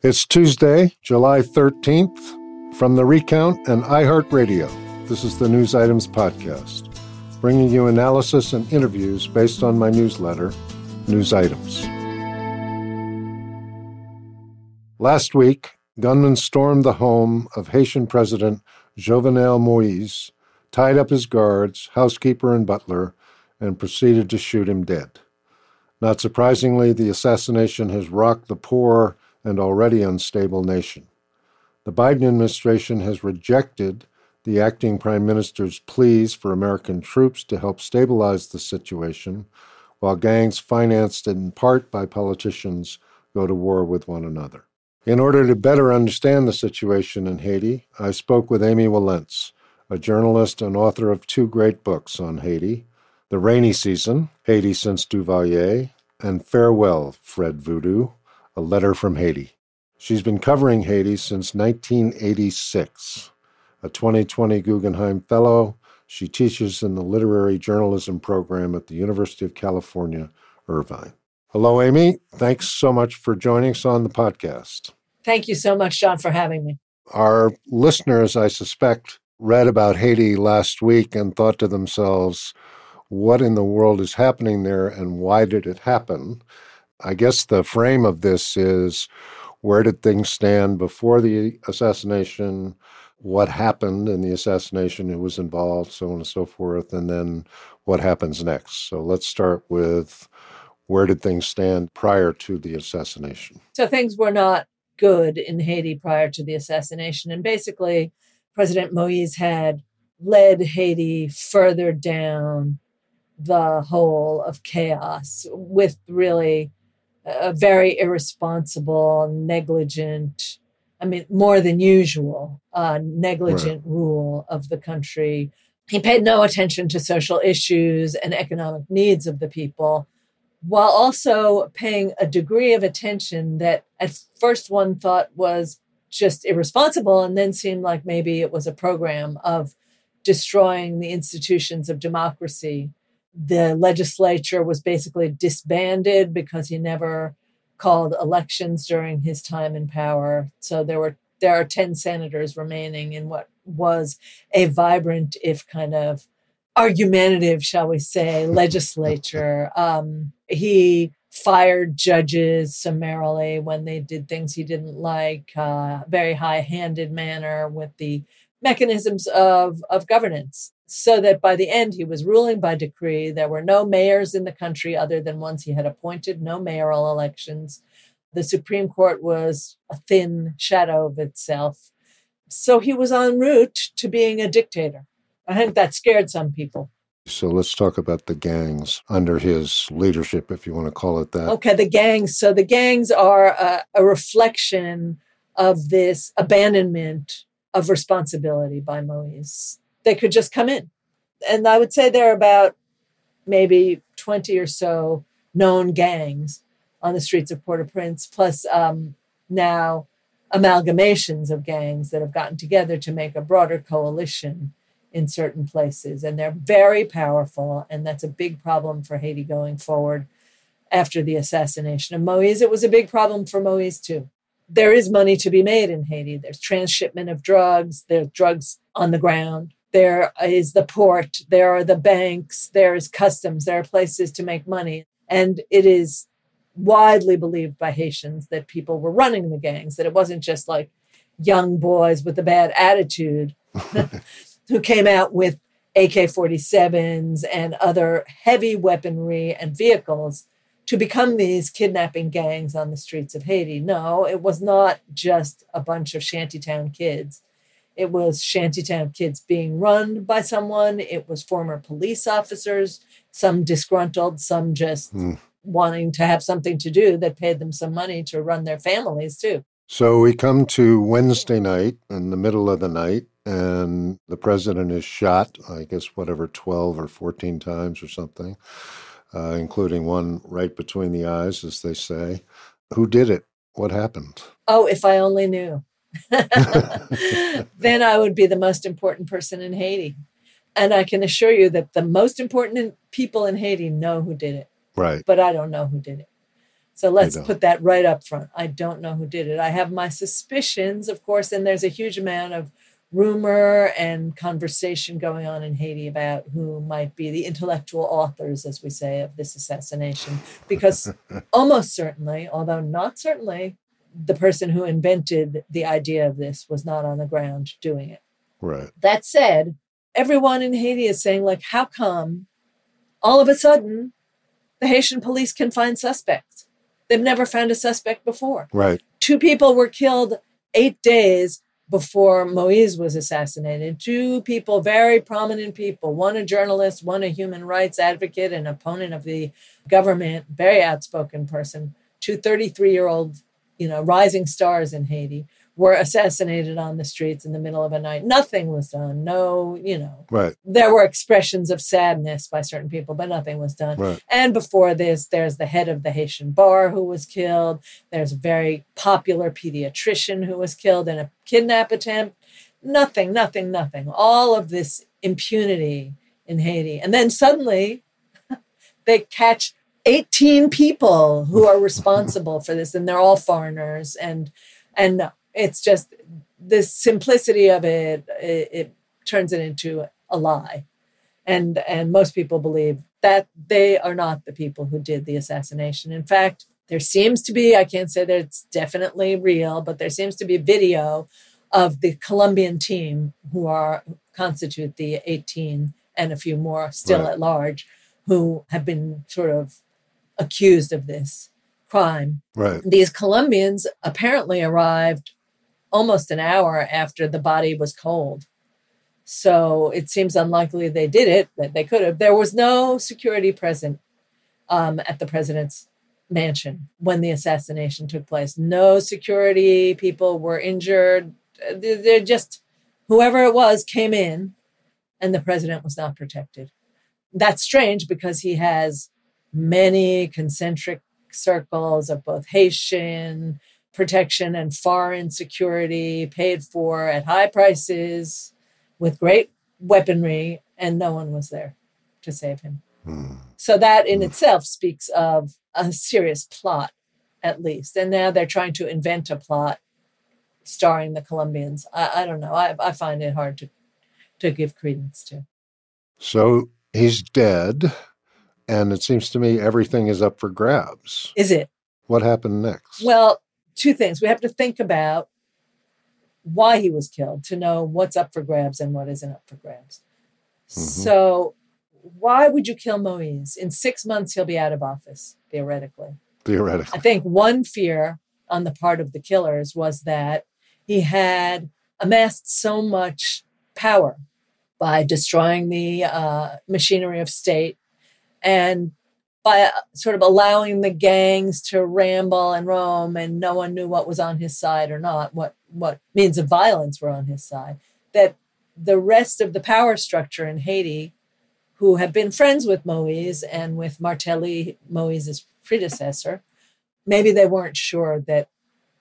It's Tuesday, July 13th. From the Recount and iHeartRadio, this is the News Items Podcast, bringing you analysis and interviews based on my newsletter, News Items. Last week, gunmen stormed the home of Haitian President Jovenel Moise, tied up his guards, housekeeper, and butler, and proceeded to shoot him dead. Not surprisingly, the assassination has rocked the poor and already unstable nation. The Biden administration has rejected the acting prime minister's pleas for American troops to help stabilize the situation, while gangs financed in part by politicians go to war with one another. In order to better understand the situation in Haiti, I spoke with Amy Wilentz, a journalist and author of two great books on Haiti The Rainy Season, Haiti Since Duvalier, and Farewell, Fred Voodoo, a letter from Haiti. She's been covering Haiti since 1986. A 2020 Guggenheim Fellow, she teaches in the literary journalism program at the University of California, Irvine. Hello, Amy. Thanks so much for joining us on the podcast. Thank you so much, John, for having me. Our listeners, I suspect, read about Haiti last week and thought to themselves, what in the world is happening there and why did it happen? I guess the frame of this is where did things stand before the assassination? What happened in the assassination? Who was involved? So on and so forth. And then what happens next? So let's start with where did things stand prior to the assassination? So things were not good in Haiti prior to the assassination. And basically, President Moise had led Haiti further down the hole of chaos with really a very irresponsible, negligent, I mean, more than usual, uh, negligent right. rule of the country. He paid no attention to social issues and economic needs of the people, while also paying a degree of attention that at first one thought was just irresponsible and then seemed like maybe it was a program of destroying the institutions of democracy the legislature was basically disbanded because he never called elections during his time in power. So there were there are 10 senators remaining in what was a vibrant, if kind of argumentative, shall we say, legislature. Um, he fired judges summarily when they did things he didn't like, uh, very high handed manner with the mechanisms of, of governance so that by the end he was ruling by decree. There were no mayors in the country other than ones he had appointed, no mayoral elections. The Supreme Court was a thin shadow of itself. So he was en route to being a dictator. I think that scared some people. So let's talk about the gangs under his leadership, if you want to call it that. Okay, the gangs. So the gangs are a, a reflection of this abandonment of responsibility by Moise they could just come in. And I would say there are about maybe 20 or so known gangs on the streets of Port au Prince, plus um, now amalgamations of gangs that have gotten together to make a broader coalition in certain places. And they're very powerful. And that's a big problem for Haiti going forward after the assassination of Moise. It was a big problem for Moise, too. There is money to be made in Haiti. There's transshipment of drugs, there's drugs on the ground there is the port, there are the banks, there is customs, there are places to make money. And it is widely believed by Haitians that people were running the gangs, that it wasn't just like young boys with a bad attitude who came out with AK 47s and other heavy weaponry and vehicles to become these kidnapping gangs on the streets of Haiti. No, it was not just a bunch of shantytown kids. It was shantytown kids being run by someone. It was former police officers, some disgruntled, some just mm. wanting to have something to do that paid them some money to run their families too. So we come to Wednesday night in the middle of the night, and the president is shot, I guess, whatever, 12 or 14 times or something, uh, including one right between the eyes, as they say. Who did it? What happened? Oh, if I only knew. then I would be the most important person in Haiti. And I can assure you that the most important people in Haiti know who did it. Right. But I don't know who did it. So let's put that right up front. I don't know who did it. I have my suspicions, of course, and there's a huge amount of rumor and conversation going on in Haiti about who might be the intellectual authors, as we say, of this assassination. Because almost certainly, although not certainly, the person who invented the idea of this was not on the ground doing it. Right. That said, everyone in Haiti is saying, like, how come all of a sudden the Haitian police can find suspects? They've never found a suspect before. Right. Two people were killed eight days before Moise was assassinated. Two people, very prominent people, one a journalist, one a human rights advocate, an opponent of the government, very outspoken person. Two 33 year old, you know, rising stars in Haiti were assassinated on the streets in the middle of a night. Nothing was done. No, you know. Right. There were expressions of sadness by certain people, but nothing was done. Right. And before this, there's the head of the Haitian bar who was killed. There's a very popular pediatrician who was killed in a kidnap attempt. Nothing, nothing, nothing. All of this impunity in Haiti. And then suddenly they catch 18 people who are responsible for this, and they're all foreigners. And and it's just the simplicity of it, it, it turns it into a lie and and most people believe that they are not the people who did the assassination in fact there seems to be i can't say that it's definitely real but there seems to be a video of the colombian team who are constitute the 18 and a few more still right. at large who have been sort of accused of this crime right these colombians apparently arrived almost an hour after the body was cold. So it seems unlikely they did it, that they could have. There was no security present um, at the president's mansion when the assassination took place. No security people were injured. They're just, whoever it was came in and the president was not protected. That's strange because he has many concentric circles of both Haitian, protection and foreign security paid for at high prices with great weaponry, and no one was there to save him. Mm. So that in mm. itself speaks of a serious plot, at least. And now they're trying to invent a plot starring the Colombians. I, I don't know. I, I find it hard to to give credence to. So he's dead, and it seems to me everything is up for grabs. Is it? What happened next? Well, two things. We have to think about why he was killed to know what's up for grabs and what isn't up for grabs. Mm-hmm. So, why would you kill Moise? In six months, he'll be out of office, theoretically. Theoretically. I think one fear on the part of the killers was that he had amassed so much power by destroying the uh, machinery of state and by uh, sort of allowing the gangs to ramble and roam and no one knew what was on his side or not what what means of violence were on his side that the rest of the power structure in Haiti who had been friends with Moise and with Martelly Moise's predecessor maybe they weren't sure that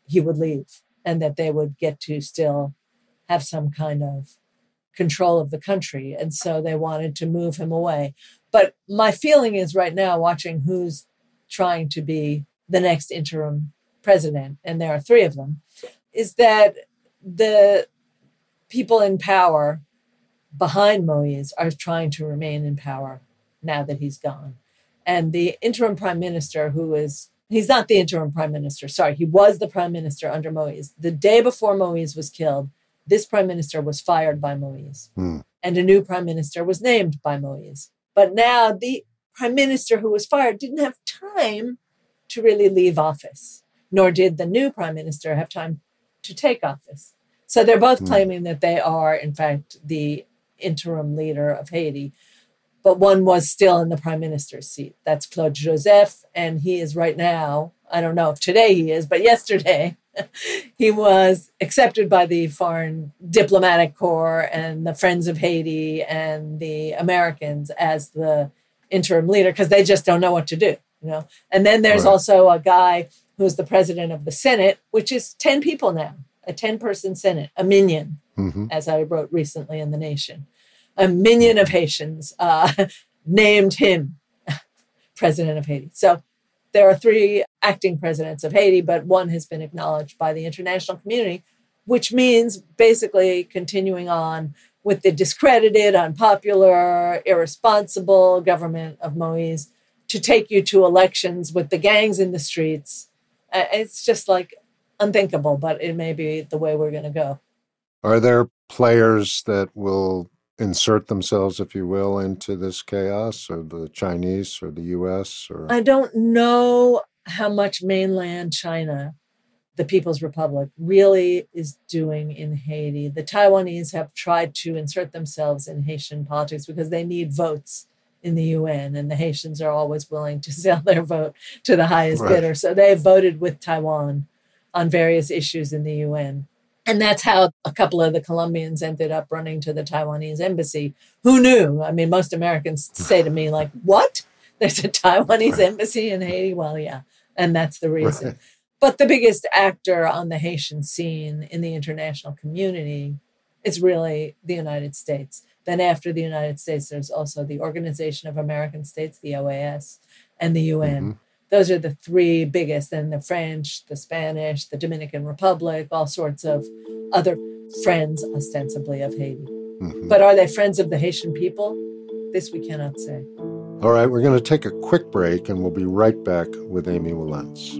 he would leave and that they would get to still have some kind of control of the country and so they wanted to move him away but my feeling is right now, watching who's trying to be the next interim president, and there are three of them, is that the people in power behind Moise are trying to remain in power now that he's gone. And the interim prime minister, who is He's not the interim prime minister. Sorry, he was the prime minister under Moise. The day before Moise was killed, this prime minister was fired by Moise, Hmm. and a new prime minister was named by Moise. But now the prime minister who was fired didn't have time to really leave office, nor did the new prime minister have time to take office. So they're both Hmm. claiming that they are, in fact, the interim leader of Haiti. But one was still in the prime minister's seat. That's Claude Joseph. And he is right now, I don't know if today he is, but yesterday he was accepted by the Foreign Diplomatic Corps and the Friends of Haiti and the Americans as the interim leader because they just don't know what to do, you know. And then there's Right. also a guy who's the president of the Senate, which is 10 people now, a 10 person Senate, a minion, hmm as I wrote recently in The Nation. A minion of Haitians uh, named him president of Haiti. So there are three acting presidents of Haiti, but one has been acknowledged by the international community, which means basically continuing on with the discredited, unpopular, irresponsible government of Moise to take you to elections with the gangs in the streets. Uh, It's just like unthinkable, but it may be the way we're going to go. Are there players that will insert themselves, if you will, into this chaos, or the Chinese or the U.S. or I don't know how much mainland China, the People's Republic, really is doing in Haiti. The Taiwanese have tried to insert themselves in Haitian politics because they need votes in the UN, and the Haitians are always willing to sell their vote to the highest Right. bidder. So they voted with Taiwan on various issues in the UN. And that's how a couple of the Colombians ended up running to the Taiwanese embassy. Who knew? I mean, most Americans say to me, like, what? There's a Taiwanese embassy in Haiti? Well, yeah. And that's the reason. Right. But the biggest actor on the Haitian scene in the international community is really the United States. Then, after the United States, there's also the Organization of American States, the OAS, and the UN. Mhm. Those are the three biggest. Then the French, the Spanish, the Dominican Republic, all sorts of other friends, ostensibly, of Haiti. Mhm. But are they friends of the Haitian people? This we cannot say. All right, we're going to take a quick break and we'll be right back with Amy Wilentz.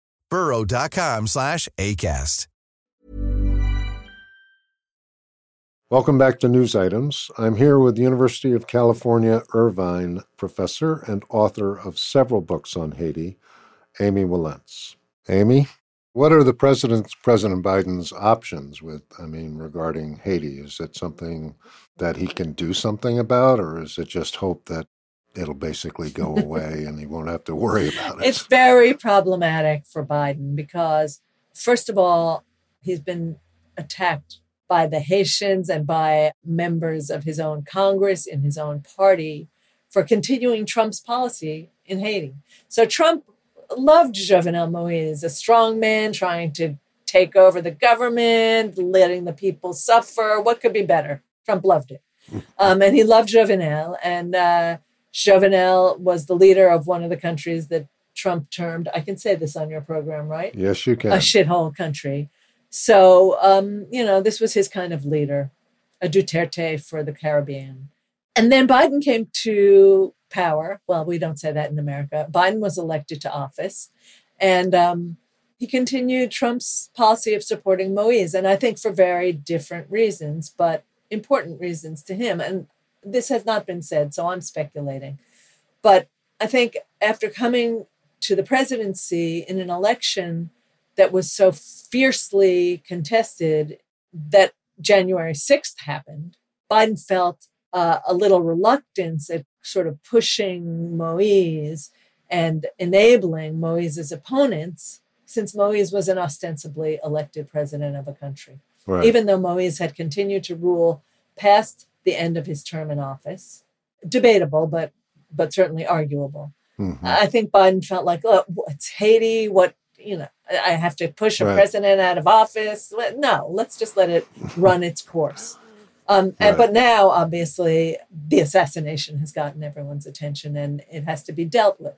burrow.com slash ACAST. Welcome back to News Items. I'm here with University of California Irvine professor and author of several books on Haiti, Amy Wilentz. Amy, what are the president's President Biden's options with I mean regarding Haiti? Is it something that he can do something about or is it just hope that it'll basically go away and he won't have to worry about it? It's very problematic for Biden because, first of all, he's been attacked by the Haitians and by members of his own Congress in his own party for continuing Trump's policy in Haiti. So Trump loved Jovenel Moise, a strong man trying to take over the government, letting the people suffer. What could be better? Trump loved it. Um, and he loved Jovenel. And uh, Jovenel was the leader of one of the countries that Trump termed, I can say this on your program, right? yes, you can. A shithole country. So, um, you know, this was his kind of leader, a Duterte for the Caribbean. And then Biden came to power. Well, we don't say that in America. Biden was elected to office. And um, he continued Trump's policy of supporting Moise. And I think for very different reasons, but important reasons to him. And This has not been said, so I'm speculating. But I think after coming to the presidency in an election that was so fiercely contested that January 6th happened, Biden felt uh, a little reluctance at sort of pushing Moise and enabling Moise's opponents, since Moise was an ostensibly elected president of a country. Right. Even though Moise had continued to rule past the end of his term in office, debatable, but but certainly arguable. Mm-hmm. I think Biden felt like, oh, it's Haiti. What you know, I have to push a right. president out of office. No, let's just let it run its course. Um, right. and, but now, obviously, the assassination has gotten everyone's attention, and it has to be dealt with.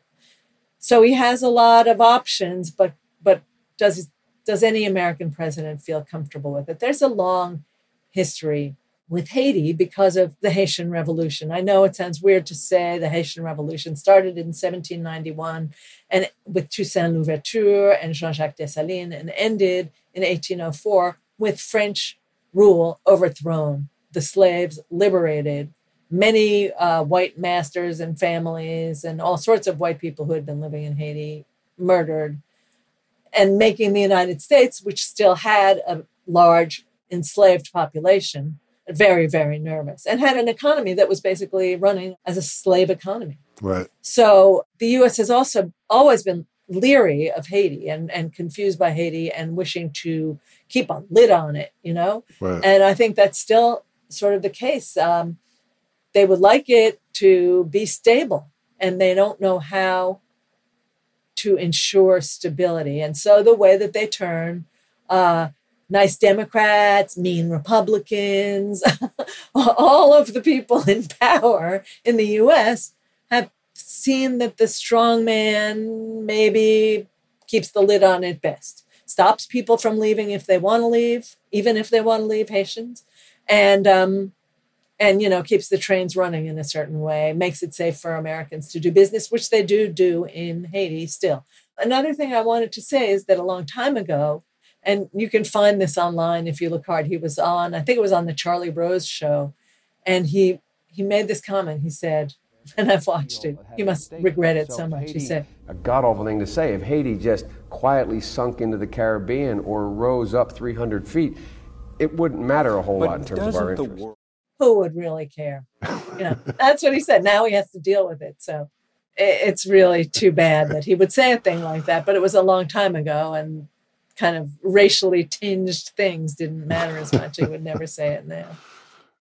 So he has a lot of options, but but does does any American president feel comfortable with it? There's a long history with Haiti because of the Haitian Revolution. I know it sounds weird to say the Haitian Revolution started in 1791 and with Toussaint Louverture and Jean-Jacques Dessalines and ended in 1804 with French rule overthrown, the slaves liberated, many uh, white masters and families and all sorts of white people who had been living in Haiti murdered, and making the United States, which still had a large enslaved population, very, very nervous and had an economy that was basically running as a slave economy. Right. So the US has also always been leery of Haiti and, and confused by Haiti and wishing to keep a lid on it, you know? Right. And I think that's still sort of the case. Um, they would like it to be stable and they don't know how to ensure stability. And so the way that they turn uh, nice Democrats, mean Republicans, all of the people in power in the US have seen that the strong man maybe keeps the lid on it best, stops people from leaving if they want to leave, even if they want to leave Haitians, and um, and you know keeps the trains running in a certain way, makes it safe for Americans to do business, which they do do in Haiti still. Another thing I wanted to say is that a long time ago, and you can find this online if you look hard. He was on, I think it was on the Charlie Rose show, and he he made this comment. He said, and I've watched it. He must regret it so much. He said, "A god awful thing to say. If Haiti just quietly sunk into the Caribbean or rose up 300 feet, it wouldn't matter a whole lot in terms of our interest." Who would really care? You know, that's what he said. Now he has to deal with it. So it's really too bad that he would say a thing like that. But it was a long time ago, and kind of racially tinged things didn't matter as much. he would never say it now.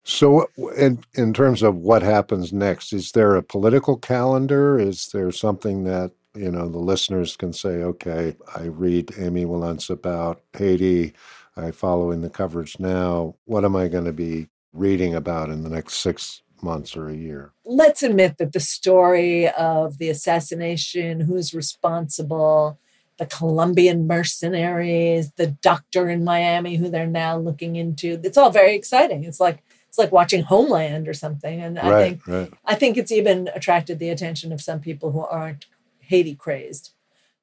So, in in terms of what happens next, is there a political calendar? Is there something that you know the listeners can say? Okay, I read Amy Wilentz about Haiti. I follow in the coverage now. What am I going to be reading about in the next six months or a year? Let's admit that the story of the assassination, who's responsible, the Colombian mercenaries, the doctor in Miami who they're now looking into. It's all very exciting. It's like it's like watching Homeland or something. And right, I think right. I think it's even attracted the attention of some people who aren't Haiti crazed.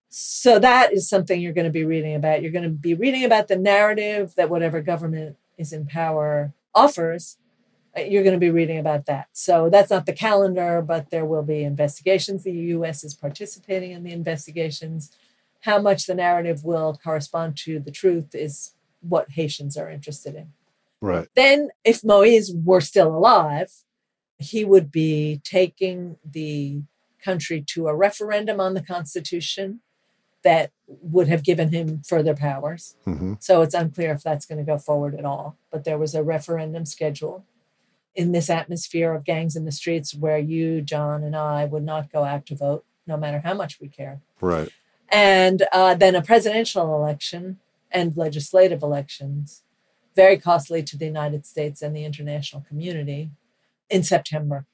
So that is something you're going to be reading about. You're going to be reading about the narrative that whatever government is in power offers. Uh, you're going to be reading about that. So that's not the calendar, but there will be investigations. The U.S. is participating in the investigations how much the narrative will correspond to the truth is what Haitians are interested in. Right. Then, if Moise were still alive, he would be taking the country to a referendum on the Constitution that would have given him further powers. Mm-hmm. So it's unclear if that's going to go forward at all. But there was a referendum scheduled in this atmosphere of gangs in the streets where you, John, and I would not go out to vote, no matter how much we care. Right and uh, then a presidential election and legislative elections, very costly to the United States and the international community in September.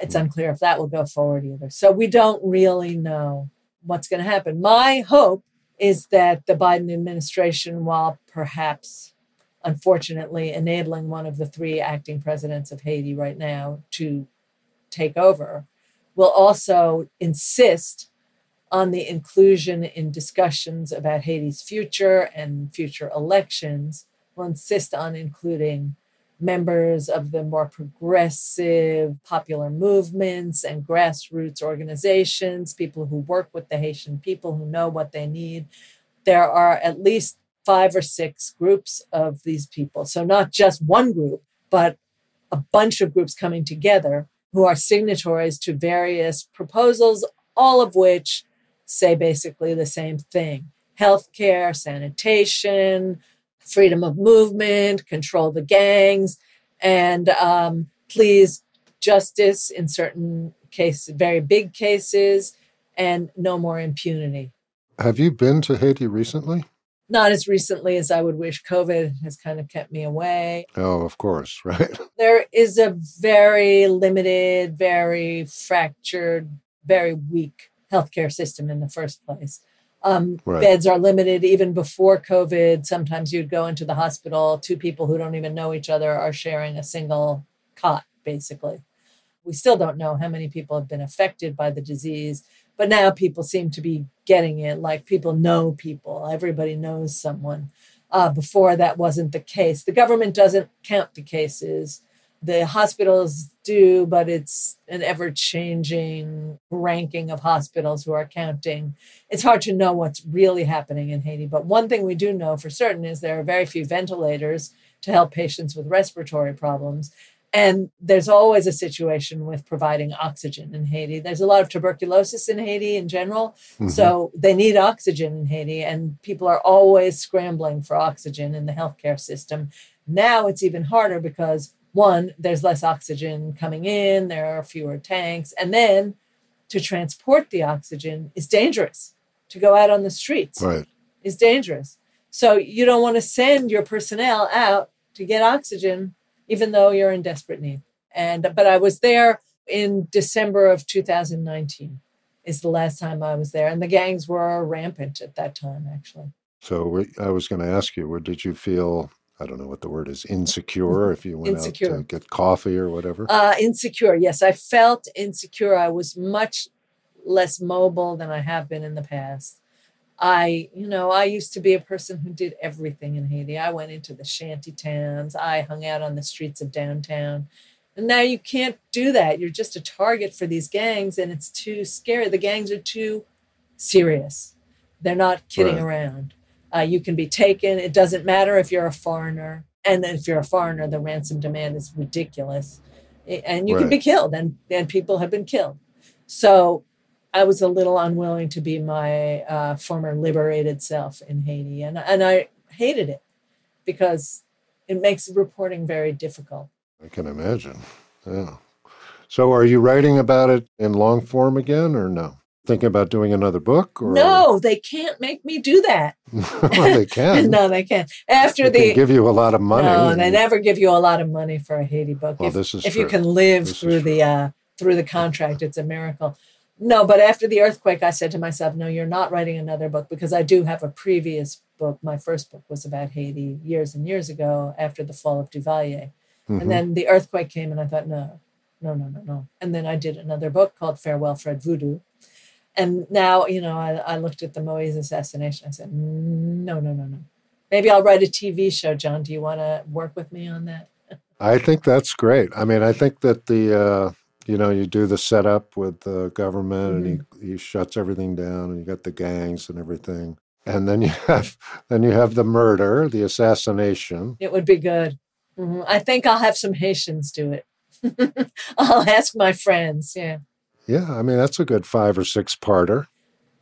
It's unclear if that will go forward either. So we don't really know what's going to happen. My hope is that the Biden administration, while perhaps unfortunately enabling one of the three acting presidents of Haiti right now to take over, will also insist on the inclusion in discussions about Haiti's future and future elections will insist on including members of the more progressive popular movements and grassroots organizations, people who work with the Haitian people who know what they need. There are at least five or six groups of these people. So, not just one group, but a bunch of groups coming together who are signatories to various proposals, all of which say basically the same thing healthcare, sanitation, freedom of movement, control the gangs, and um, please justice in certain cases, very big cases, and no more impunity. Have you been to Haiti recently? Not as recently as I would wish. COVID has kind of kept me away. Oh, of course, right. There is a very limited, very fractured, very weak healthcare system in the first place. Um, right. Beds are limited even before COVID. Sometimes you'd go into the hospital, two people who don't even know each other are sharing a single cot, basically. We still don't know how many people have been affected by the disease, but now people seem to be getting it. Like people know people, everybody knows someone. Uh, before that wasn't the case. The government doesn't count the cases the hospitals do, but it's an ever changing ranking of hospitals who are counting. It's hard to know what's really happening in Haiti. But one thing we do know for certain is there are very few ventilators to help patients with respiratory problems. And there's always a situation with providing oxygen in Haiti. There's a lot of tuberculosis in Haiti in general. Mm-hmm. So they need oxygen in Haiti, and people are always scrambling for oxygen in the healthcare system. Now it's even harder because one, there's less oxygen coming in, there are fewer tanks. And then to transport the oxygen is dangerous. To go out on the streets right. is dangerous. So you don't want to send your personnel out to get oxygen, even though you're in desperate need. And but I was there in December of 2019 is the last time I was there, and the gangs were rampant at that time, actually. So I was going to ask you, where did you feel I don't know what the word is, insecure if you went insecure. out to get coffee or whatever? Uh, insecure, yes. I felt insecure. I was much less mobile than I have been in the past. I, you know, I used to be a person who did everything in Haiti. I went into the shanty towns, I hung out on the streets of downtown. And now you can't do that. You're just a target for these gangs, and it's too scary. The gangs are too serious. They're not kidding right. around. Uh, you can be taken. It doesn't matter if you're a foreigner. And if you're a foreigner, the ransom demand is ridiculous. And you right. can be killed, and, and people have been killed. So I was a little unwilling to be my uh, former liberated self in Haiti. And, and I hated it because it makes reporting very difficult. I can imagine. Yeah. So are you writing about it in long form again or no? Thinking about doing another book? Or? No, they can't make me do that. well, they can. no, they can't. After they the give you a lot of money. No, and they never give you a lot of money for a Haiti book. Well, if, this is if true. you can live this through the uh, through the contract, it's a miracle. No, but after the earthquake, I said to myself, "No, you're not writing another book because I do have a previous book. My first book was about Haiti years and years ago after the fall of Duvalier, mm-hmm. and then the earthquake came, and I thought, no, no, no, no, no. And then I did another book called Farewell Fred Voodoo, and now, you know, I, I looked at the Moise assassination. I said, no, no, no, no. Maybe I'll write a TV show. John, do you want to work with me on that? I think that's great. I mean, I think that the, uh, you know, you do the setup with the government mm-hmm. and he, mm-hmm. he shuts everything down and you got the gangs and everything. And then you have then you have the murder, the assassination. It would be good. Mm-hmm. I think I'll have some Haitians do it. I'll ask my friends. Yeah. Yeah, I mean, that's a good five or six parter.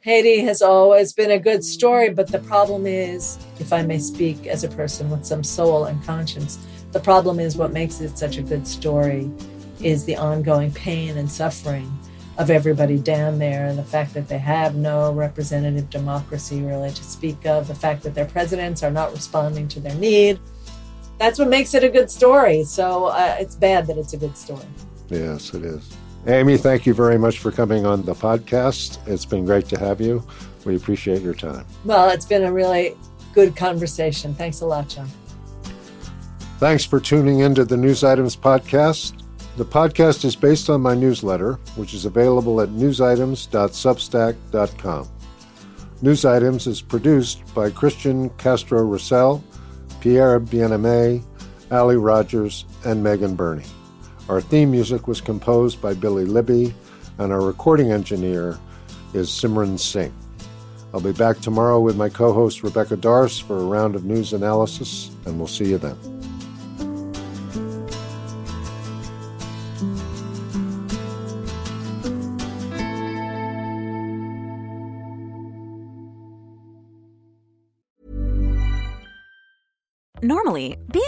Haiti has always been a good story, but the problem is, if I may speak as a person with some soul and conscience, the problem is what makes it such a good story is the ongoing pain and suffering of everybody down there and the fact that they have no representative democracy really to speak of, the fact that their presidents are not responding to their need. That's what makes it a good story. So uh, it's bad that it's a good story. Yes, it is. Amy, thank you very much for coming on the podcast. It's been great to have you. We appreciate your time. Well, it's been a really good conversation. Thanks a lot, John. Thanks for tuning into the News Items podcast. The podcast is based on my newsletter, which is available at newsitems.substack.com. News Items is produced by Christian Castro Russell, Pierre Bienaimé, Ali Rogers, and Megan Burney. Our theme music was composed by Billy Libby, and our recording engineer is Simran Singh. I'll be back tomorrow with my co host Rebecca Darce for a round of news analysis, and we'll see you then. Normally,